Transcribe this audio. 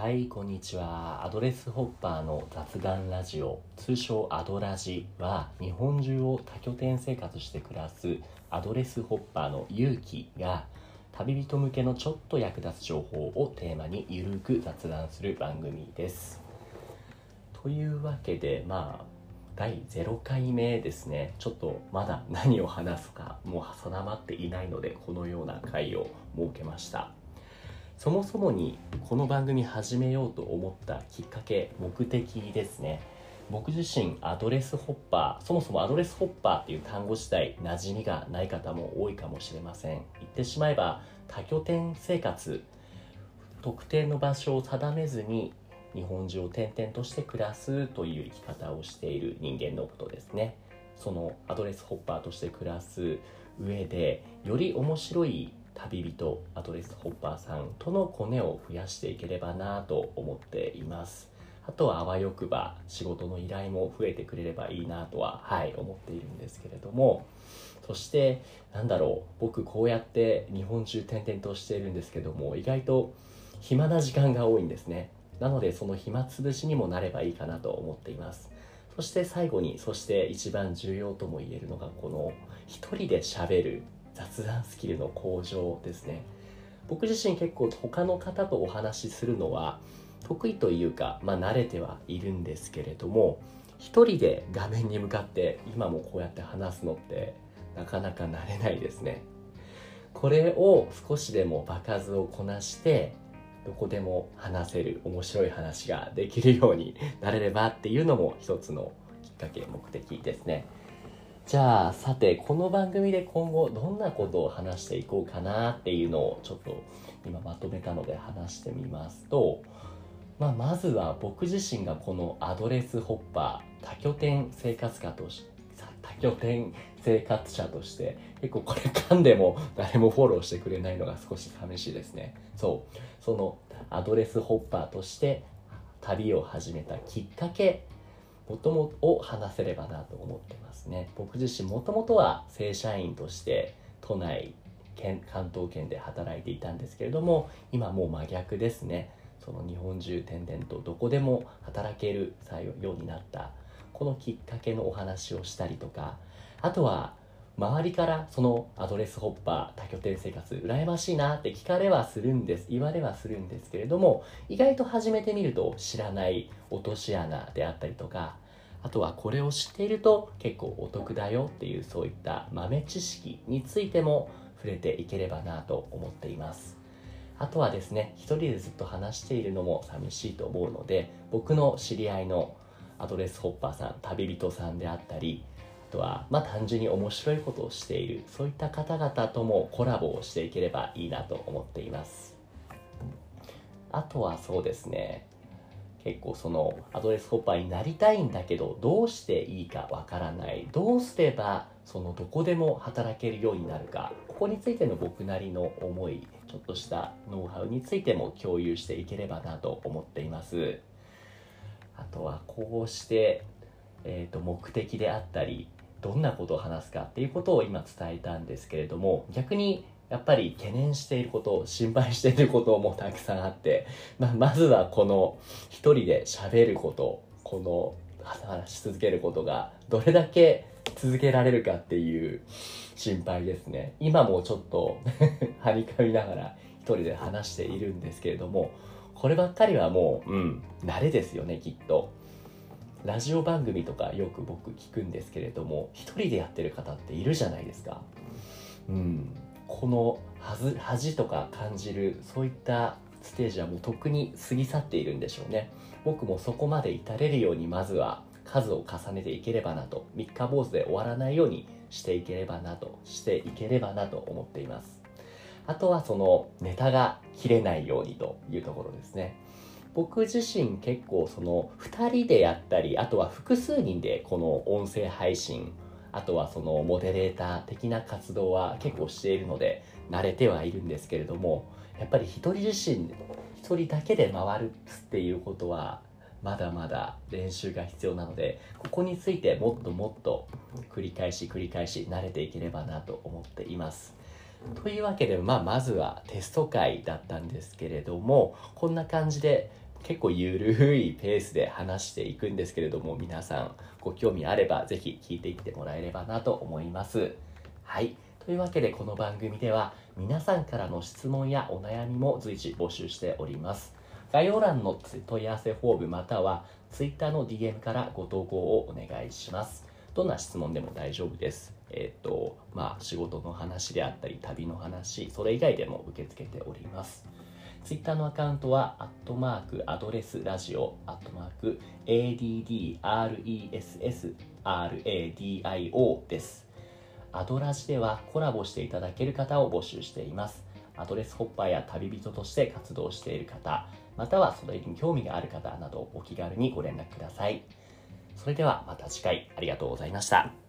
はいこんにちは。アドレスホッパーの雑談ラジオ。通称アドラジは日本中を多拠点生活して暮らすアドレスホッパーの勇気が旅人向けのちょっと役立つ情報をテーマにゆるく雑談する番組です。というわけでまあ第0回目ですね。ちょっとまだ何を話すかもう定まっていないのでこのような回を設けました。そもそもにこの番組始めようと思ったきっかけ目的ですね。僕自身アドレスホッパーそもそもアドレスホッパーっていう単語自体馴染みがない方も多いかもしれません。言ってしまえば多拠点生活特定の場所を定めずに日本中を転々として暮らすという生き方をしている人間のことですね。そのアドレスホッパーとして暮らす上でより面白い旅人アドレスホッパーさんとのコネを増やしていければなと思っています。あとはあわよくば仕事の依頼も増えてくれればいいなとははい思っているんですけれども。そしてなんだろう僕こうやって日本中転々としているんですけども意外と暇な時間が多いんですね。なのでその暇つぶしにもなればいいかなと思っています。そして最後にそして一番重要とも言えるのがこの一人で喋る雑談スキルの向上ですね。僕自身結構他の方とお話しするのは得意というか、まあ、慣れてはいるんですけれども一人で画面に向かって今もこうやって話すのってなかなか慣れないですね。これを少しでも場数をこなしてどこでも話せる面白い話ができるようになれればっていうのも一つのきっかけ目的ですね。じゃあさてこの番組で今後どんなことを話していこうかなっていうのをちょっと今まとめたので話してみますと、まあ、まずは僕自身がこのアドレスホッパー多拠点生活家とし多拠点生活者として結構これ噛んでも誰もフォローしてくれないのが少し寂しいですね。そう。そのアドレスホッパーとして旅を始めたきっかけもともを話せればなと思ってますね。僕自身もともとは正社員として都内県関東圏で働いていたんですけれども今もう真逆ですね。その日本中転々とどこでも働けるようになったこのきっかけのお話をしたりとかあとは周りからそのアドレスホッパー多拠点生活羨ましいなって聞かれはするんです言われはするんですけれども意外と始めてみると知らない落とし穴であったりとかあとはこれを知っていると結構お得だよっていうそういった豆知識についても触れていければなと思っています。あとはですね一人でずっと話しているのも寂しいと思うので僕の知り合いのアドレスホッパーさん旅人さんであったりとは、まあ、単純に面白いことをしているそういった方々ともコラボをしていければいいなと思っています。あとはそうですね結構そのアドレスホッパーになりたいんだけどどうしていいかわからない。どうすればそのどこでも働けるようになるか。ここについての僕なりの思いちょっとしたノウハウについても共有していければなと思っています。あとはこうして、えー、と目的であったりどんなことを話すかっていうことを今伝えたんですけれども逆にやっぱり懸念していること心配していることもたくさんあって、まあ、まずはこの一人で喋ることこの話し続けることがどれだけ続けられるかっていう心配ですね。今もちょっとはにかみながら一人で話しているんですけれどもこればっかりはもううん慣れですよねきっと。ラジオ番組とかよく僕聞くんですけれども一人でやってる方っているじゃないですか。うん。この恥とか感じるそういったステージはもうとっくに過ぎ去っているんでしょうね。僕もそこまで至れるようにまずは数を重ねていければなと三日坊主で終わらないようにしていければなとしていければなと思っています。あとはそのネタが切れないようにというところですね僕自身結構その2人でやったりあとは複数人でこの音声配信あとはそのモデレーター的な活動は結構しているので慣れてはいるんですけれどもやっぱり一人自身一人だけで回るっていうことはまだまだ練習が必要なのでここについてもっともっと繰り返し繰り返し慣れていければなと思っています。というわけで、まあ、まずはテスト会だったんですけれどもこんな感じで結構ゆるいペースで話していくんですけれども皆さんご興味あればぜひ聞いていってもらえればなと思います。はい。というわけでこの番組では皆さんからの質問やお悩みも随時募集しております。概要欄の問い合わせフォームまたは Twitter の DM からご投稿をお願いします。どんな質問でも大丈夫ですえっ、ー、とまあ仕事の話であったり旅の話それ以外でも受け付けておりますツイッターのアカウントは、アットマーク、アドレスラジオ、アットマーク、ADDRESSRADIO です。アドラジではコラボしていただける方を募集しています。アドレスホッパーや旅人として活動している方、またはそれに興味がある方などお気軽にご連絡ください。それではまた次回ありがとうございました。